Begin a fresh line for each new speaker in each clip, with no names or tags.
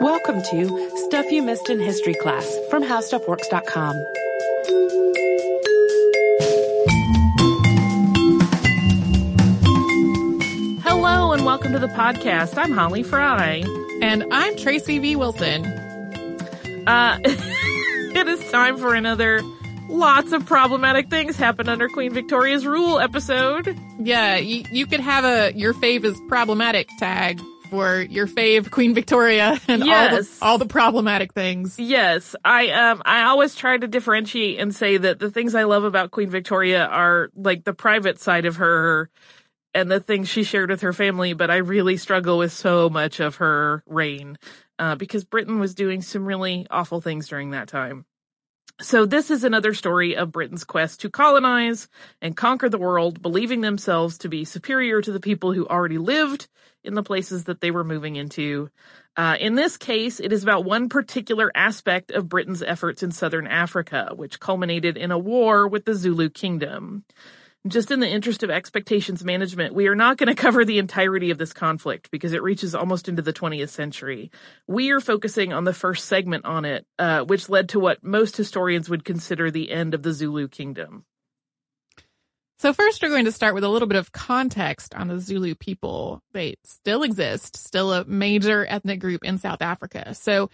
Welcome to Stuff You Missed in History Class from HowStuffWorks.com.
Hello and welcome to the podcast. I'm Holly Fry.
And I'm Tracy V. Wilson.
Uh, it is time for another lots of problematic things happen under Queen Victoria's rule episode.
Yeah, you, you could have a your fave is problematic tag for your fave Queen Victoria and
Yes.
all the all the problematic things.
Yes, I um I always try to differentiate and say that the things I love about Queen Victoria are like the private side of her and the things she shared with her family, but I really struggle with so much of her reign uh, because Britain was doing some really awful things during that time. So this is another story of Britain's quest to colonize and conquer the world, believing themselves to be superior to the people who already lived in the places that they were moving into. Uh, in this case, it is about one particular aspect of Britain's efforts in southern Africa, which culminated in a war with the Zulu kingdom. Just in the interest of expectations management, we are not going to cover the entirety of this conflict because it reaches almost into the 20th century. We are focusing on the first segment on it, uh, which led to what most historians would consider the end of the Zulu kingdom.
So first we're going to start with a little bit of context on the Zulu people. They still exist, still a major ethnic group in South Africa. So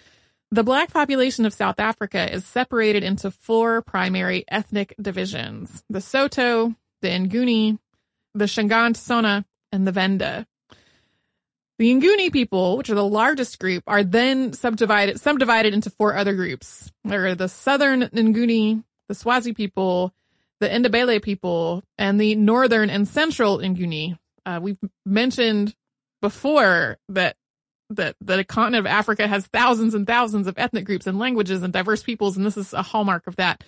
the black population of South Africa is separated into four primary ethnic divisions. The Sotho, the Nguni, the Shangaan-Tsonga, and the Venda. The Nguni people, which are the largest group, are then subdivided subdivided into four other groups. There are the Southern Nguni, the Swazi people, the Ndebele people, and the Northern and Central Nguni. Uh, we've mentioned before that that the continent of Africa has thousands and thousands of ethnic groups and languages and diverse peoples, and this is a hallmark of that.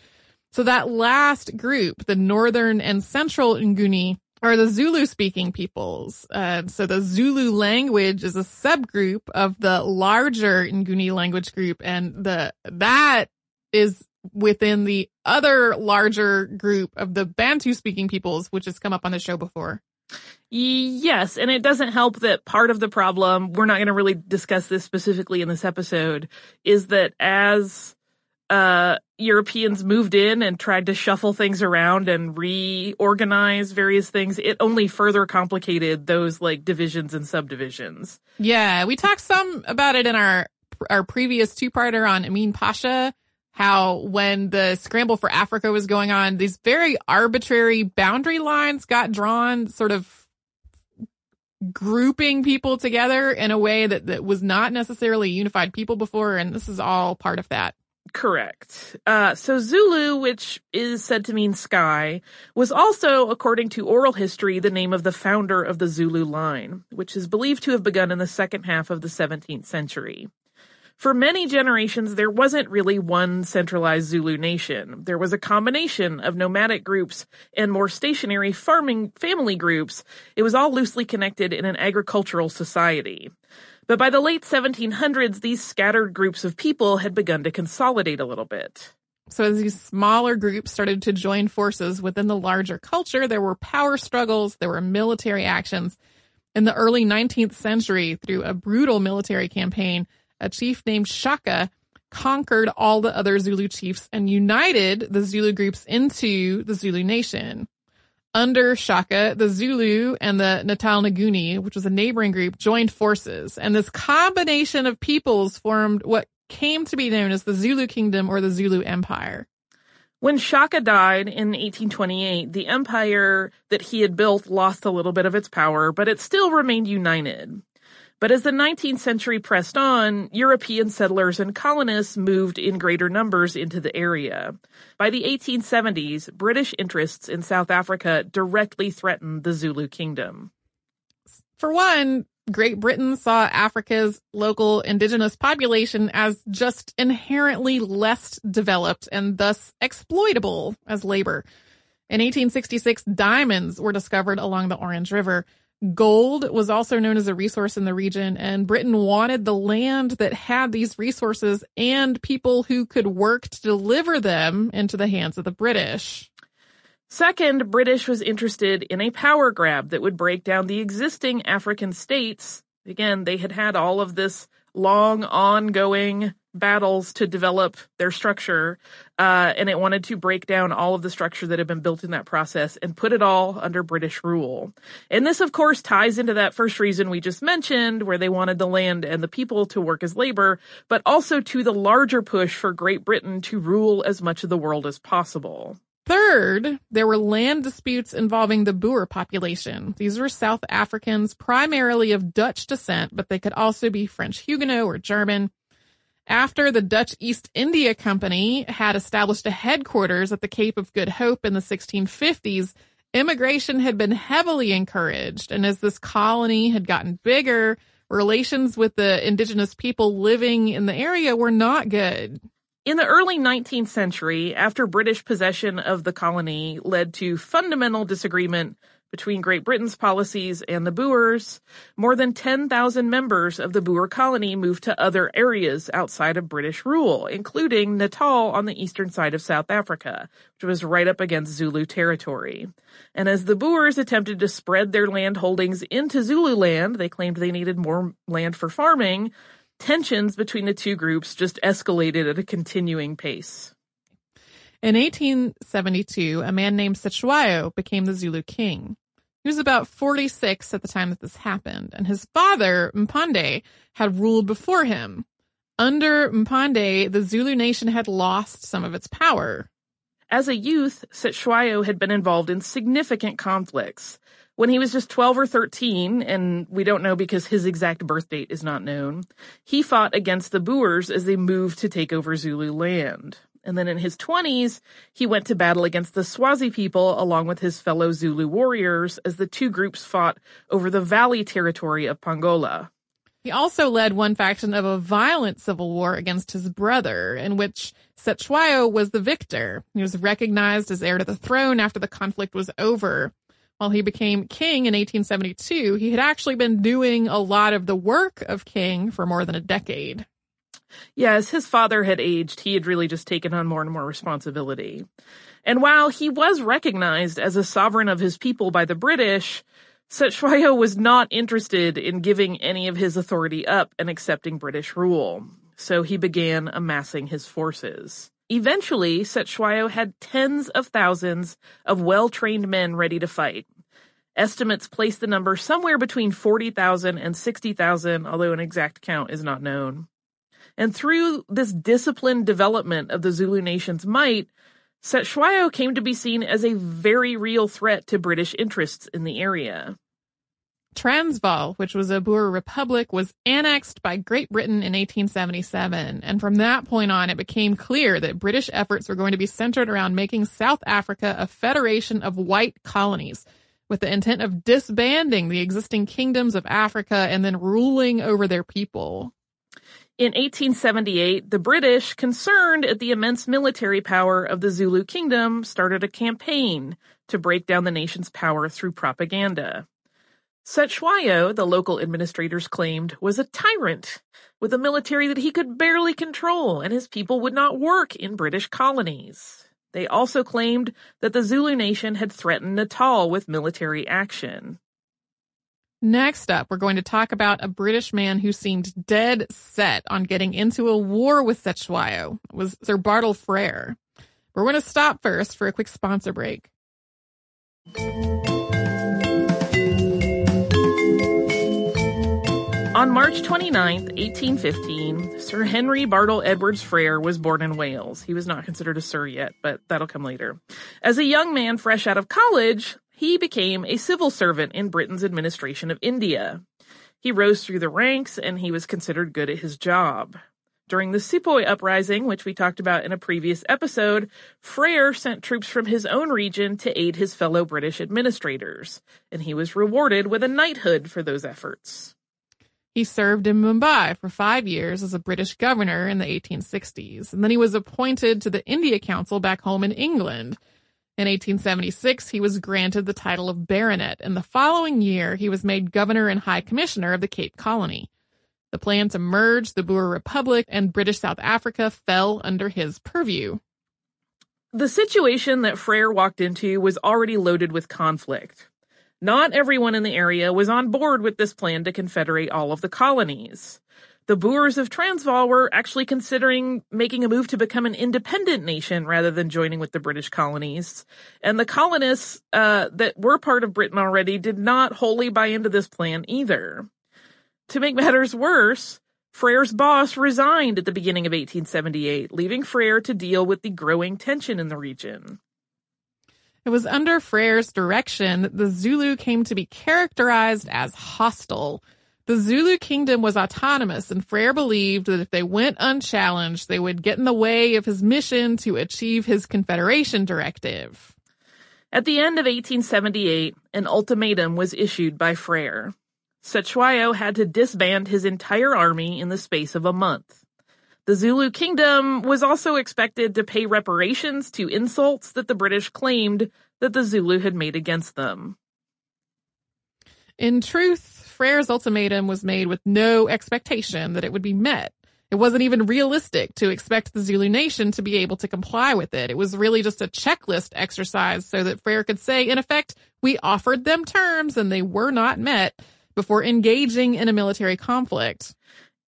So that last group, the Northern and Central Nguni, are the Zulu speaking peoples. Uh, so the Zulu language is a subgroup of the larger Nguni language group, and the that is within the other larger group of the Bantu speaking peoples, which has come up on the show before.
Yes, and it doesn't help that part of the problem, we're not going to really discuss this specifically in this episode, is that as uh, Europeans moved in and tried to shuffle things around and reorganize various things, it only further complicated those like divisions and subdivisions.
Yeah, we talked some about it in our our previous two-parter on Emin Pasha, how when the scramble for Africa was going on, these very arbitrary boundary lines got drawn, sort of grouping people together in a way that, that was not necessarily unified people before, and this is all part of that.
Correct. Uh, so Zulu, which is said to mean sky, was also, according to oral history, the name of the founder of the Zulu line, which is believed to have begun in the second half of the 17th century. For many generations, there wasn't really one centralized Zulu nation. There was a combination of nomadic groups and more stationary farming family groups. It was all loosely connected in an agricultural society. But by the late 1700s, these scattered groups of people had begun to consolidate a little bit.
So as these smaller groups started to join forces within the larger culture, there were power struggles, there were military actions. In the early 19th century, through a brutal military campaign, a chief named Shaka conquered all the other Zulu chiefs and united the Zulu groups into the Zulu nation. Under Shaka, the Zulu and the Natal Nguni, which was a neighboring group, joined forces. And this combination of peoples formed what came to be known as the Zulu Kingdom or the Zulu Empire.
When Shaka died in 1828, the empire that he had built lost a little bit of its power, but it still remained united. But as the 19th century pressed on, European settlers and colonists moved in greater numbers into the area. By the 1870s, British interests in South Africa directly threatened the Zulu kingdom.
For one, Great Britain saw Africa's local indigenous population as just inherently less developed and thus exploitable as labor. In 1866, diamonds were discovered along the Orange River. Gold was also known as a resource in the region, and Britain wanted the land that had these resources and people who could work to deliver them into the hands of the British.
Second, British was interested in a power grab that would break down the existing African states. Again, they had had all of this long, ongoing battles to develop their structure, uh, and it wanted to break down all of the structure that had been built in that process and put it all under British rule. And this, of course, ties into that first reason we just mentioned, where they wanted the land and the people to work as labor, but also to the larger push for Great Britain to rule as much of the world as possible.
Third, there were land disputes involving the Boer population. These were South Africans, primarily of Dutch descent, but they could also be French Huguenot or German. After the Dutch East India Company had established a headquarters at the Cape of Good Hope in the 1650s, immigration had been heavily encouraged. And as this colony had gotten bigger, relations with the indigenous people living in the area were not good.
In the early 19th century, after British possession of the colony led to fundamental disagreement between Great Britain's policies and the Boers, more than 10,000 members of the Boer colony moved to other areas outside of British rule, including Natal on the eastern side of South Africa, which was right up against Zulu territory. And as the Boers attempted to spread their land holdings into Zululand, they claimed they needed more land for farming, tensions between the two groups just escalated at a continuing pace.
In 1872, a man named Cetshwayo became the Zulu king. He was about 46 at the time that this happened, and his father, Mpande, had ruled before him. Under Mpande, the Zulu nation had lost some of its power.
As a youth, Cetshwayo had been involved in significant conflicts. When he was just 12 or 13, and we don't know because his exact birth date is not known, he fought against the Boers as they moved to take over Zulu land. And then in his 20s, he went to battle against the Swazi people along with his fellow Zulu warriors as the two groups fought over the valley territory of Pongola.
He also led one faction of a violent civil war against his brother, in which Cetshwayo was the victor. He was recognized as heir to the throne after the conflict was over. While he became king in 1872, he had actually been doing a lot of the work of king for more than a decade.
Yeah, as his father had aged, he had really just taken on more and more responsibility. And while he was recognized as a sovereign of his people by the British, Cetshwayo was not interested in giving any of his authority up and accepting British rule. So he began amassing his forces. Eventually, Cetshwayo had tens of thousands of well-trained men ready to fight. Estimates place the number somewhere between 40,000 and 60,000, although an exact count is not known. And through this disciplined development of the Zulu nation's might, Cetshwayo came to be seen as a very real threat to British interests in the area.
Transvaal, which was a Boer republic, was annexed by Great Britain in 1877, and from that point on it became clear that British efforts were going to be centered around making South Africa a federation of white colonies, with the intent of disbanding the existing kingdoms of Africa and then ruling over their people.
In 1878, the British, concerned at the immense military power of the Zulu kingdom, started a campaign to break down the nation's power through propaganda. Cetshwayo, the local administrators claimed, was a tyrant with a military that he could barely control and his people would not work in British colonies. They also claimed that the Zulu nation had threatened Natal with military action.
Next up, we're going to talk about a British man who seemed dead set on getting into a war with Cetshwayo. It was Sir Bartle Frere. We're going to stop first for a quick sponsor break.
On March 29, 1815, Sir Henry Bartle Edwards Frere was born in Wales. He was not considered a sir yet, but that'll come later. As a young man fresh out of college, he became a civil servant in Britain's administration of India. He rose through the ranks and he was considered good at his job. During the Sepoy uprising, which we talked about in a previous episode, Frere sent troops from his own region to aid his fellow British administrators, and he was rewarded with a knighthood for those efforts.
He served in Mumbai for five years as a British governor in the 1860s, and then he was appointed to the India Council back home in England. In 1876, he was granted the title of baronet, and the following year, he was made governor and high commissioner of the Cape Colony. The plan to merge the Boer Republic and British South Africa fell under his purview.
The situation that Frere walked into was already loaded with conflict. Not everyone in the area was on board with this plan to confederate all of the colonies. The Boers of Transvaal were actually considering making a move to become an independent nation rather than joining with the British colonies. And the colonists uh, that were part of Britain already did not wholly buy into this plan either. To make matters worse, Frere's boss resigned at the beginning of 1878, leaving Frere to deal with the growing tension in the region.
It was under Frere's direction that the Zulu came to be characterized as hostile. The Zulu kingdom was autonomous, and Frere believed that if they went unchallenged, they would get in the way of his mission to achieve his Confederation directive.
At the end of 1878, an ultimatum was issued by Frere. Cetshwayo had to disband his entire army in the space of a month. The Zulu kingdom was also expected to pay reparations to insults that the British claimed that the Zulu had made against them.
In truth, Frere's ultimatum was made with no expectation that it would be met. It wasn't even realistic to expect the Zulu nation to be able to comply with it. It was really just a checklist exercise so that Frere could say, in effect, we offered them terms and they were not met before engaging in a military conflict.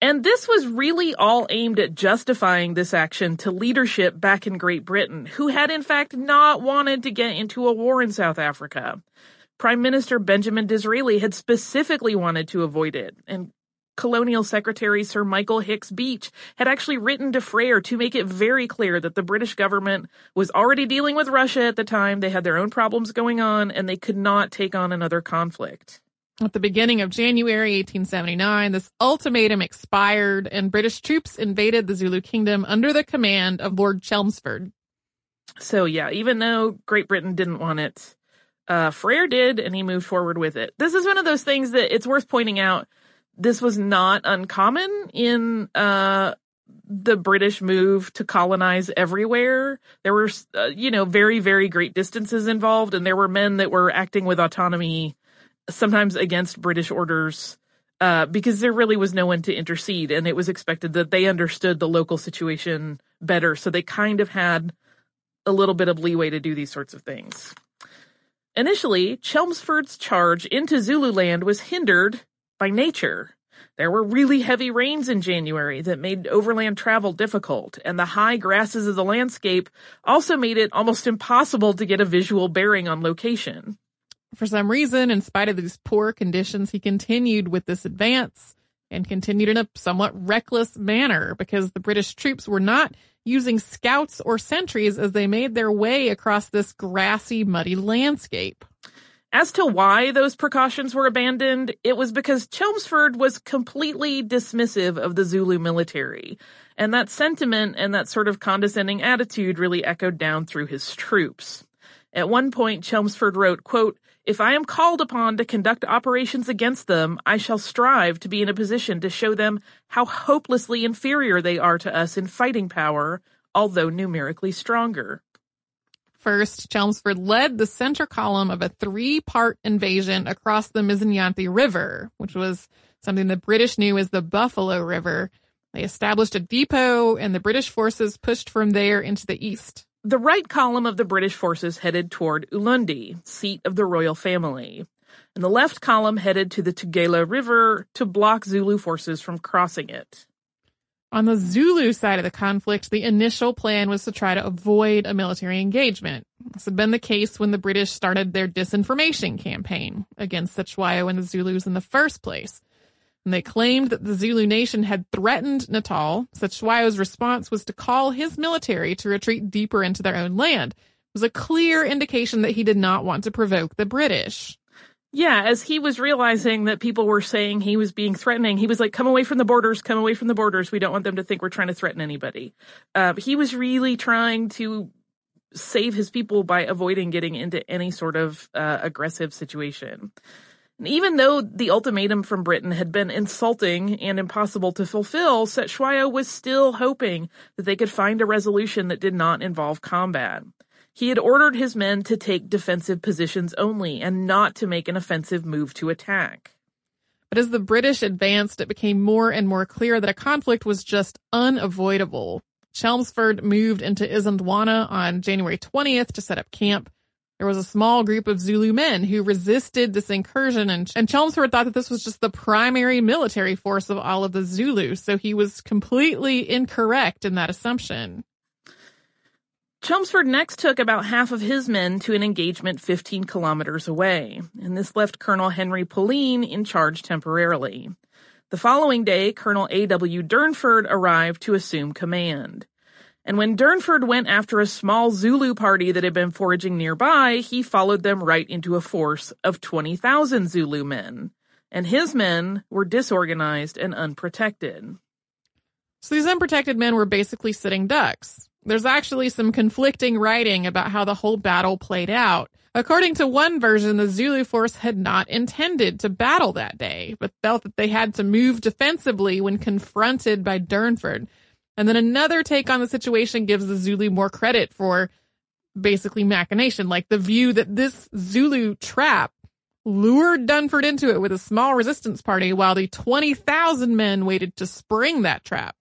And this was really all aimed at justifying this action to leadership back in Great Britain, who had in fact not wanted to get into a war in South Africa. Prime Minister Benjamin Disraeli had specifically wanted to avoid it, and Colonial Secretary Sir Michael Hicks Beach had actually written to Frere to make it very clear that the British government was already dealing with Russia at the time. They had their own problems going on and they could not take on another conflict.
At the beginning of January 1879, this ultimatum expired and British troops invaded the Zulu kingdom under the command of Lord Chelmsford.
So yeah, even though Great Britain didn't want it, uh, Frere did and he moved forward with it. This is one of those things that it's worth pointing out. This was not uncommon in, uh, the British move to colonize everywhere. There were, uh, you know, very, very great distances involved and there were men that were acting with autonomy sometimes against British orders, uh, because there really was no one to intercede and it was expected that they understood the local situation better. So they kind of had a little bit of leeway to do these sorts of things. Initially, Chelmsford's charge into Zululand was hindered by nature. There were really heavy rains in January that made overland travel difficult, and the high grasses of the landscape also made it almost impossible to get a visual bearing on location.
For some reason, in spite of these poor conditions, he continued with this advance and continued in a somewhat reckless manner because the British troops were not using scouts or sentries as they made their way across this grassy, muddy landscape.
As to why those precautions were abandoned, it was because Chelmsford was completely dismissive of the Zulu military. And that sentiment and that sort of condescending attitude really echoed down through his troops. At one point, Chelmsford wrote, quote, if I am called upon to conduct operations against them, I shall strive to be in a position to show them how hopelessly inferior they are to us in fighting power, although numerically stronger.
First, Chelmsford led the center column of a three-part invasion across the Mzinyathi River, which was something the British knew as the Buffalo River. They established a depot and the British forces pushed from there into the east.
The right column of the British forces headed toward Ulundi, seat of the royal family, and the left column headed to the Tugela River to block Zulu forces from crossing it.
On the Zulu side of the conflict, the initial plan was to try to avoid a military engagement. This had been the case when the British started their disinformation campaign against Cetshwayo and the Zulus in the first place. And they claimed that the Zulu nation had threatened Natal. Cetshwayo's response was to call his military to retreat deeper into their own land. It was a clear indication that he did not want to provoke the British.
Yeah, as he was realizing that people were saying he was being threatening, he was like, come away from the borders, come away from the borders. We don't want them to think we're trying to threaten anybody. Uh, he was really trying to save his people by avoiding getting into any sort of uh, aggressive situation. Even though the ultimatum from Britain had been insulting and impossible to fulfill, Cetshwayo was still hoping that they could find a resolution that did not involve combat. He had ordered his men to take defensive positions only and not to make an offensive move to attack.
But as the British advanced, it became more and more clear that a conflict was just unavoidable. Chelmsford moved into Isandlwana on January 20th to set up camp. There was a small group of Zulu men who resisted this incursion and, and Chelmsford thought that this was just the primary military force of all of the Zulus. So he was completely incorrect in that assumption.
Chelmsford next took about half of his men to an engagement 15 kilometers away, and this left Colonel Henry Pulleine in charge temporarily. The following day, Colonel A.W. Durnford arrived to assume command. And when Durnford went after a small Zulu party that had been foraging nearby, he followed them right into a force of 20,000 Zulu men. And his men were disorganized and unprotected.
So these unprotected men were basically sitting ducks. There's actually some conflicting writing about how the whole battle played out. According to one version, the Zulu force had not intended to battle that day, but felt that they had to move defensively when confronted by Durnford. And then another take on the situation gives the Zulu more credit for basically machination, like the view that this Zulu trap lured Durnford into it with a small resistance party while the 20,000 men waited to spring that trap.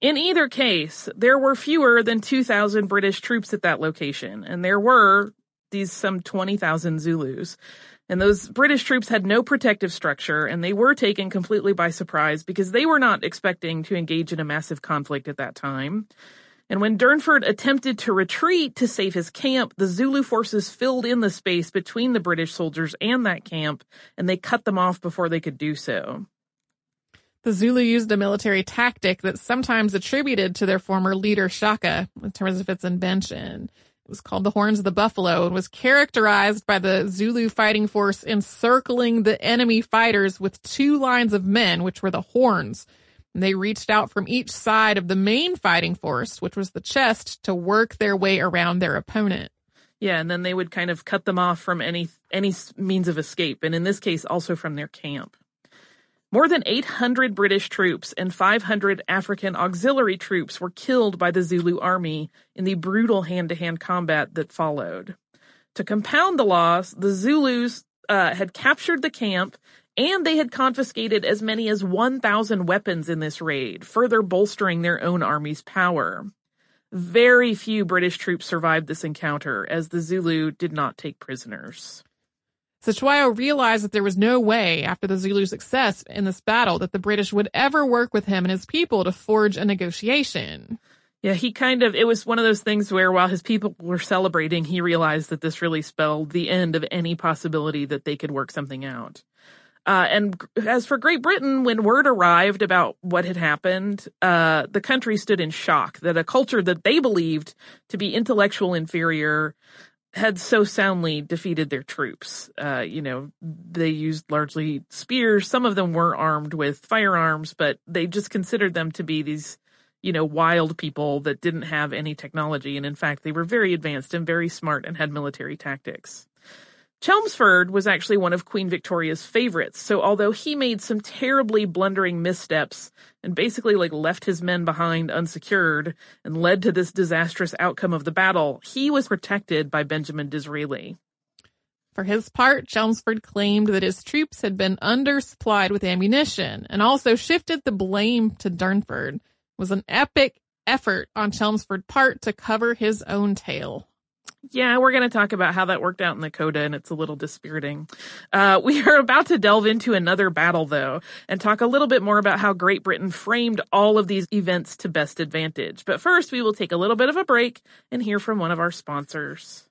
In either case, there were fewer than 2,000 British troops at that location, and there were these some 20,000 Zulus. And those British troops had no protective structure and they were taken completely by surprise because they were not expecting to engage in a massive conflict at that time. And when Durnford attempted to retreat to save his camp, the Zulu forces filled in the space between the British soldiers and that camp and they cut them off before they could do so.
The Zulu used a military tactic that's sometimes attributed to their former leader Shaka in terms of its invention. It was called the Horns of the Buffalo and was characterized by the Zulu fighting force encircling the enemy fighters with two lines of men, which were the horns. And they reached out from each side of the main fighting force, which was the chest, to work their way around their opponent.
Yeah, and then they would kind of cut them off from any any means of escape, and in this case, also from their camp. More than 800 British troops and 500 African auxiliary troops were killed by the Zulu army in the brutal hand-to-hand combat that followed. To compound the loss, the Zulus uh, had captured the camp and they had confiscated as many as 1,000 weapons in this raid, further bolstering their own army's power. Very few British troops survived this encounter, as the Zulu did not take prisoners.
Cetshwayo realized that there was no way, after the Zulu success in this battle, that the British would ever work with him and his people to forge a negotiation.
Yeah, he kind of, it was one of those things where while his people were celebrating, he realized that this really spelled the end of any possibility that they could work something out. Uh, and as for Great Britain, when word arrived about what had happened, uh, the country stood in shock that a culture that they believed to be intellectual inferior had so soundly defeated their troops. Uh, you know, they used largely spears. Some of them were armed with firearms, but they just considered them to be these, you know, wild people that didn't have any technology. And in fact, they were very advanced and very smart and had military tactics. Chelmsford was actually one of Queen Victoria's favorites, so although he made some terribly blundering missteps and basically like left his men behind unsecured and led to this disastrous outcome of the battle, he was protected by Benjamin Disraeli.
For his part, Chelmsford claimed that his troops had been undersupplied with ammunition and also shifted the blame to Durnford. It was an epic effort on Chelmsford's part to cover his own tail.
Yeah, we're going to talk about how that worked out in the coda, and it's a little dispiriting. Uh, we are about to delve into another battle, though, and talk a little bit more about how Great Britain framed all of these events to best advantage. But first, we will take a little bit of a break and hear from one of our sponsors.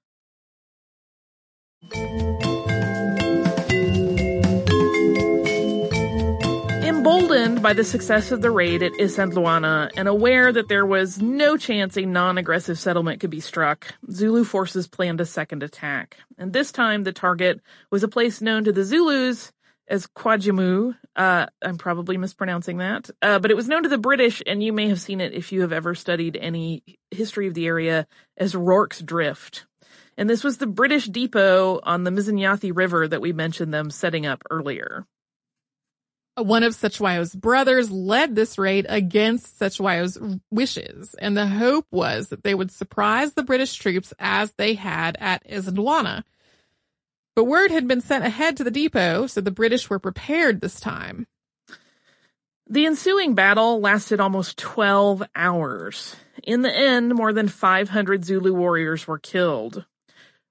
By the success of the raid at Isandlwana and aware that there was no chance a non-aggressive settlement could be struck, Zulu forces planned a second attack. And this time the target was a place known to the Zulus as Kwajamu. Uh, I'm probably mispronouncing that. Uh, but it was known to the British, and you may have seen it if you have ever studied any history of the area, as Rorke's Drift. And this was the British depot on the Mzinyathi River that we mentioned them setting up earlier.
One of Cetshwayo's brothers led this raid against Cetshwayo's wishes, and the hope was that they would surprise the British troops as they had at Isandlwana. But word had been sent ahead to the depot, so the British were prepared this time.
The ensuing battle lasted almost 12 hours. In the end, more than 500 Zulu warriors were killed.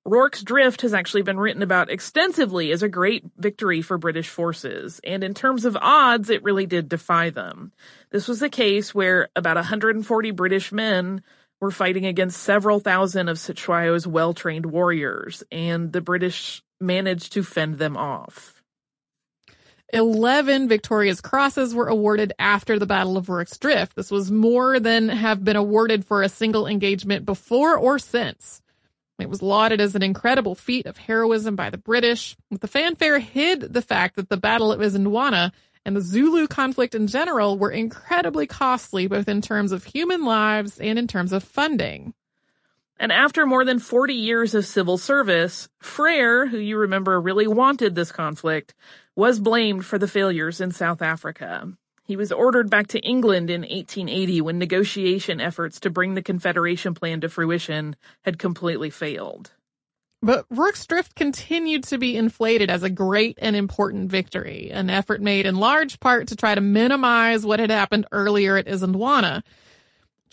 Rorke's Drift has actually been written about extensively as a great victory for British forces, and in terms of odds, it really did defy them. This was a case where about 140 British men were fighting against several thousand of Cetshwayo's well-trained warriors, and the British managed to fend them off.
11 Victoria's Crosses were awarded after the Battle of Rorke's Drift. This was more than have been awarded for a single engagement before or since. It was lauded as an incredible feat of heroism by the British, but the fanfare hid the fact that the Battle of Isandlwana and the Zulu conflict in general were incredibly costly, both in terms of human lives and in terms of funding.
And after more than 40 years of civil service, Frere, who you remember really wanted this conflict, was blamed for the failures in South Africa. He was ordered back to England in 1880 when negotiation efforts to bring the Confederation plan to fruition had completely failed.
But Rorke's Drift continued to be inflated as a great and important victory, an effort made in large part to try to minimize what had happened earlier at Isandlwana.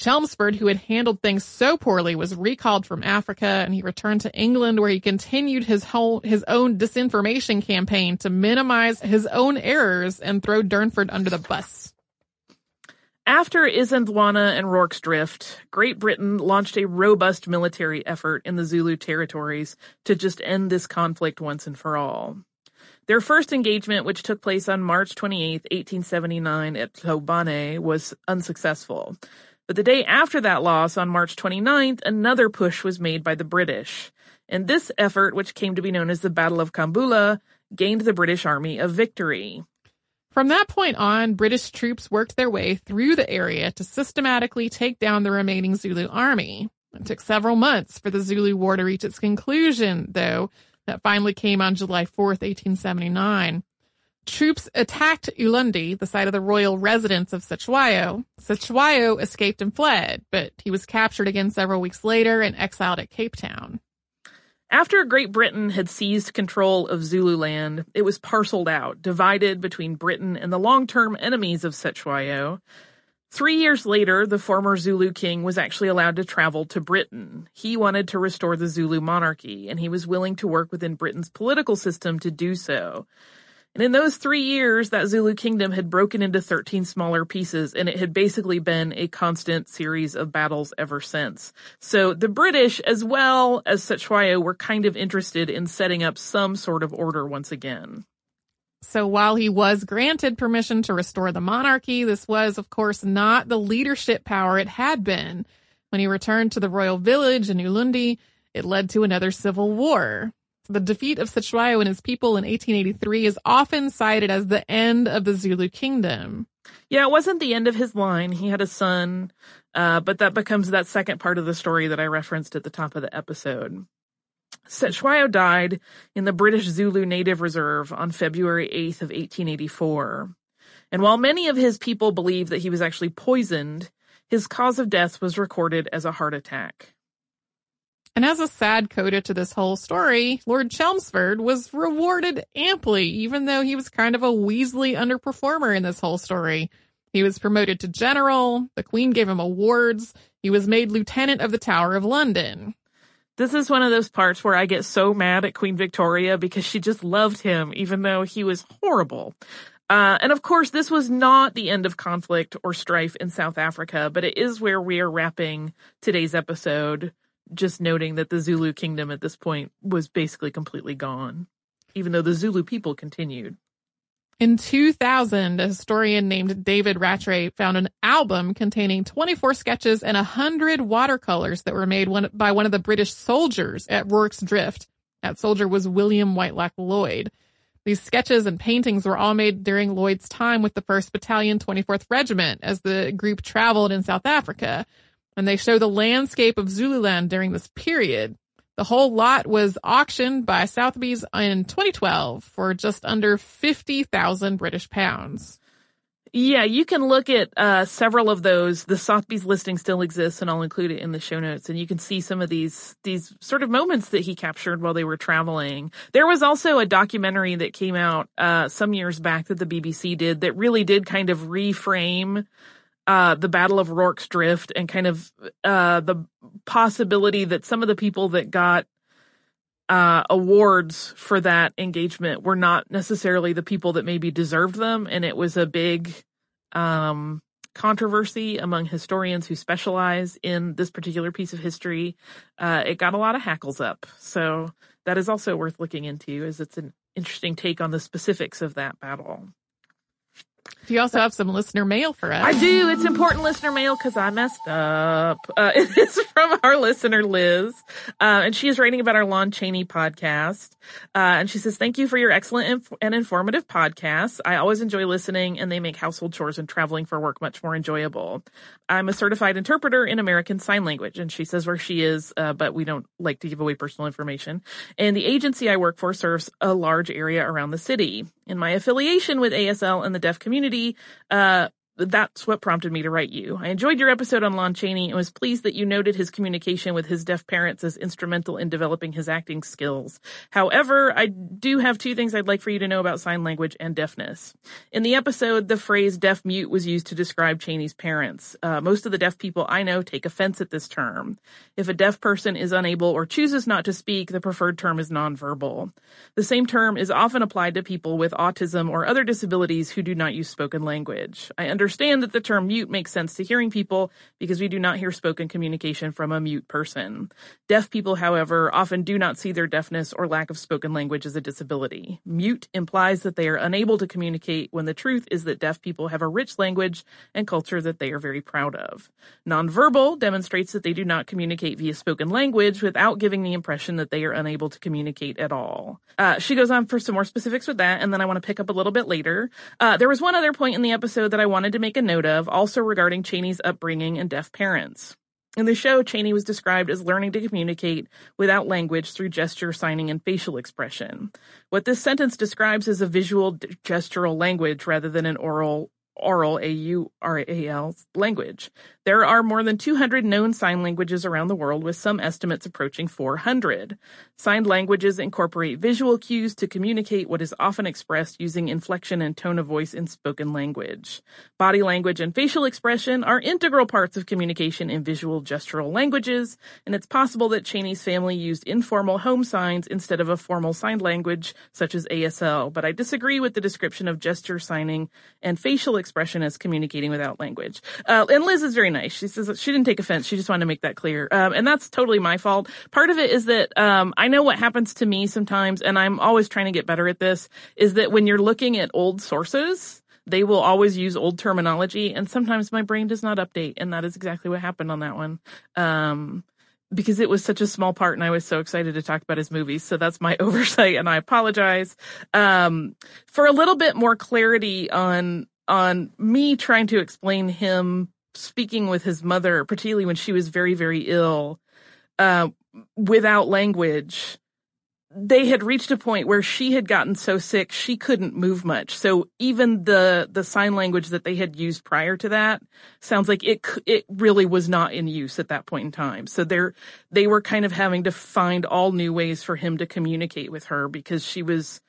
Chelmsford, who had handled things so poorly, was recalled from Africa and he returned to England where he continued his whole, his own disinformation campaign to minimize his own errors and throw Durnford under the bus.
After Isandlwana and Rorke's Drift, Great Britain launched a robust military effort in the Zulu territories to just end this conflict once and for all. Their first engagement, which took place on March 28, 1879 at Hlobane, was unsuccessful. But the day after that loss, on March 29th, another push was made by the British. And this effort, which came to be known as the Battle of Kambula, gained the British Army a victory.
From that point on, British troops worked their way through the area to systematically take down the remaining Zulu army. It took several months for the Zulu War to reach its conclusion, though, that finally came on July 4th, 1879. Troops attacked Ulundi, the site of the royal residence of Cetshwayo. Cetshwayo escaped and fled, but he was captured again several weeks later and exiled at Cape Town.
After Great Britain had seized control of Zululand, it was parceled out, divided between Britain and the long-term enemies of Cetshwayo. Three years later, the former Zulu king was actually allowed to travel to Britain. He wanted to restore the Zulu monarchy, and he was willing to work within Britain's political system to do so. And in those three years, that Zulu kingdom had broken into 13 smaller pieces, and it had basically been a constant series of battles ever since. So the British, as well as Cetshwayo, were kind of interested in setting up some sort of order once again.
So while he was granted permission to restore the monarchy, this was, of course, not the leadership power it had been. When he returned to the royal village in Ulundi, it led to another civil war. The defeat of Cetshwayo and his people in 1883 is often cited as the end of the Zulu kingdom.
Yeah, it wasn't the end of his line. He had a son, uh, but that becomes that second part of the story that I referenced at the top of the episode. Cetshwayo died in the British Zulu Native Reserve on February 8th of 1884. And while many of his people believe that he was actually poisoned, his cause of death was recorded as a heart attack.
And as a sad coda to this whole story, Lord Chelmsford was rewarded amply, even though he was kind of a Weasley underperformer in this whole story. He was promoted to general, the Queen gave him awards, he was made Lieutenant of the Tower of London.
This is one of those parts where I get so mad at Queen Victoria because she just loved him, even though he was horrible. Uh, and of course, this was not the end of conflict or strife in South Africa, but it is where we are wrapping today's episode just noting that the Zulu kingdom at this point was basically completely gone, even though the Zulu people continued.
In 2000, a historian named David Rattray found an album containing 24 sketches and 100 watercolors that were made one, by one of the British soldiers at Rorke's Drift. That soldier was William Whitelocke Lloyd. These sketches and paintings were all made during Lloyd's time with the 1st Battalion 24th Regiment as the group traveled in South Africa and they show the landscape of Zululand during this period. The whole lot was auctioned by Sotheby's in 2012 for just under 50,000 British pounds.
Yeah, you can look at uh, several of those. The Sotheby's listing still exists, and I'll include it in the show notes. And you can see some of these these sort of moments that he captured while they were traveling. There was also a documentary that came out uh, some years back that the BBC did that really did kind of reframe uh, the Battle of Rorke's Drift and kind of uh, the possibility that some of the people that got uh, awards for that engagement were not necessarily the people that maybe deserved them. And it was a big, um, controversy among historians who specialize in this particular piece of history. Uh, it got a lot of hackles up. So that is also worth looking into as it's an interesting take on the specifics of that battle.
Do you also have some listener mail for us?
I do. It's important listener mail because I messed up. Uh, it's from our listener, Liz. Uh, and she is writing about our Lon Chaney podcast. Uh, and she says, thank you for your excellent inf- and informative podcast. I always enjoy listening and they make household chores and traveling for work much more enjoyable. I'm a certified interpreter in American Sign Language. And she says where she is, uh, but we don't like to give away personal information. And the agency I work for serves a large area around the city. In my affiliation with ASL and the deaf community, uh, that's what prompted me to write you. I enjoyed your episode on Lon Chaney and was pleased that you noted his communication with his deaf parents as instrumental in developing his acting skills. However, I do have two things I'd like for you to know about sign language and deafness. In the episode, the phrase deaf mute was used to describe Chaney's parents. Uh, most of the deaf people I know take offense at this term. If a deaf person is unable or chooses not to speak, the preferred term is nonverbal. The same term is often applied to people with autism or other disabilities who do not use spoken language. I understand understand that the term mute makes sense to hearing people because we do not hear spoken communication from a mute person. Deaf people, however, often do not see their deafness or lack of spoken language as a disability. Mute implies that they are unable to communicate when the truth is that deaf people have a rich language and culture that they are very proud of. Nonverbal demonstrates that they do not communicate via spoken language without giving the impression that they are unable to communicate at all. Uh, she goes on for some more specifics with that, and then I want to pick up a little bit later. Uh, there was one other point in the episode that I wanted to make a note of, also regarding Chaney's upbringing and deaf parents. In the show, Chaney was described as learning to communicate without language through gesture, signing, and facial expression. What this sentence describes is a visual gestural language rather than an oral oral A-U-R-A-L language. There are more than 200 known sign languages around the world with some estimates approaching 400. Signed languages incorporate visual cues to communicate what is often expressed using inflection and tone of voice in spoken language. Body language and facial expression are integral parts of communication in visual gestural languages, and it's possible that Chaney's family used informal home signs instead of a formal signed language such as ASL, but I disagree with the description of gesture signing and facial expression as communicating without language. Uh, and Liz is very nice. She says she didn't take offense. She just wanted to make that clear. Um, and that's totally my fault. Part of it is that, um, I know what happens to me sometimes, and I'm always trying to get better at this, is that when you're looking at old sources, they will always use old terminology, and sometimes my brain does not update, and that is exactly what happened on that one. Um, because it was such a small part and I was so excited to talk about his movies. So that's my oversight and I apologize. Um, for a little bit more clarity on, on me trying to explain him speaking with his mother, particularly when she was very, very ill, uh, without language, they had reached a point where she had gotten so sick she couldn't move much. So even the the sign language that they had used prior to that sounds like it it really was not in use at that point in time. So they're they were kind of having to find all new ways for him to communicate with her because she was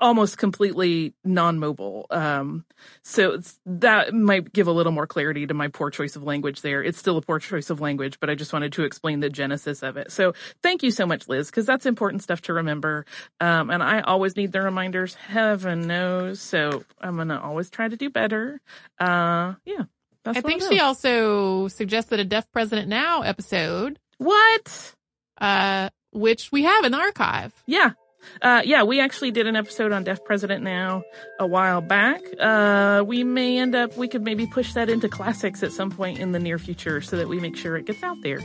almost completely non-mobile. Um, so that might give a little more clarity to my poor choice of language there. It's still a poor choice of language, but I just wanted to explain the genesis of it. So thank you so much, Liz, because that's important stuff to remember. Um, and I always need the reminders. Heaven knows. So I'm going to always try to do better. Uh, yeah.
I think she also suggested a Deaf President Now episode.
What?
Uh, which we have in the archive.
Yeah, uh, yeah, we actually did an episode on Deaf President Now a while back. Uh, we may end up, we could maybe push that into classics at some point in the near future so that we make sure it gets out there.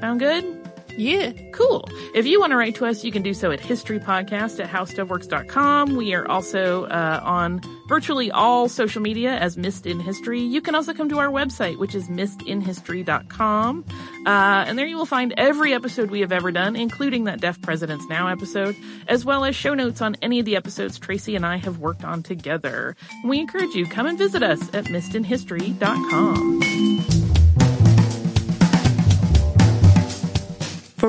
Sound good?
Yeah.
Cool. If you want to write to us, you can do so at historypodcast at howstuffworks.com. We are also uh, on virtually all social media as Missed in History. You can also come to our website, which is missedinhistory.com. Uh, and there you will find every episode we have ever done, including that Deaf Presidents Now episode, as well as show notes on any of the episodes Tracy and I have worked on together. We encourage you, come and visit us at missedinhistory.com.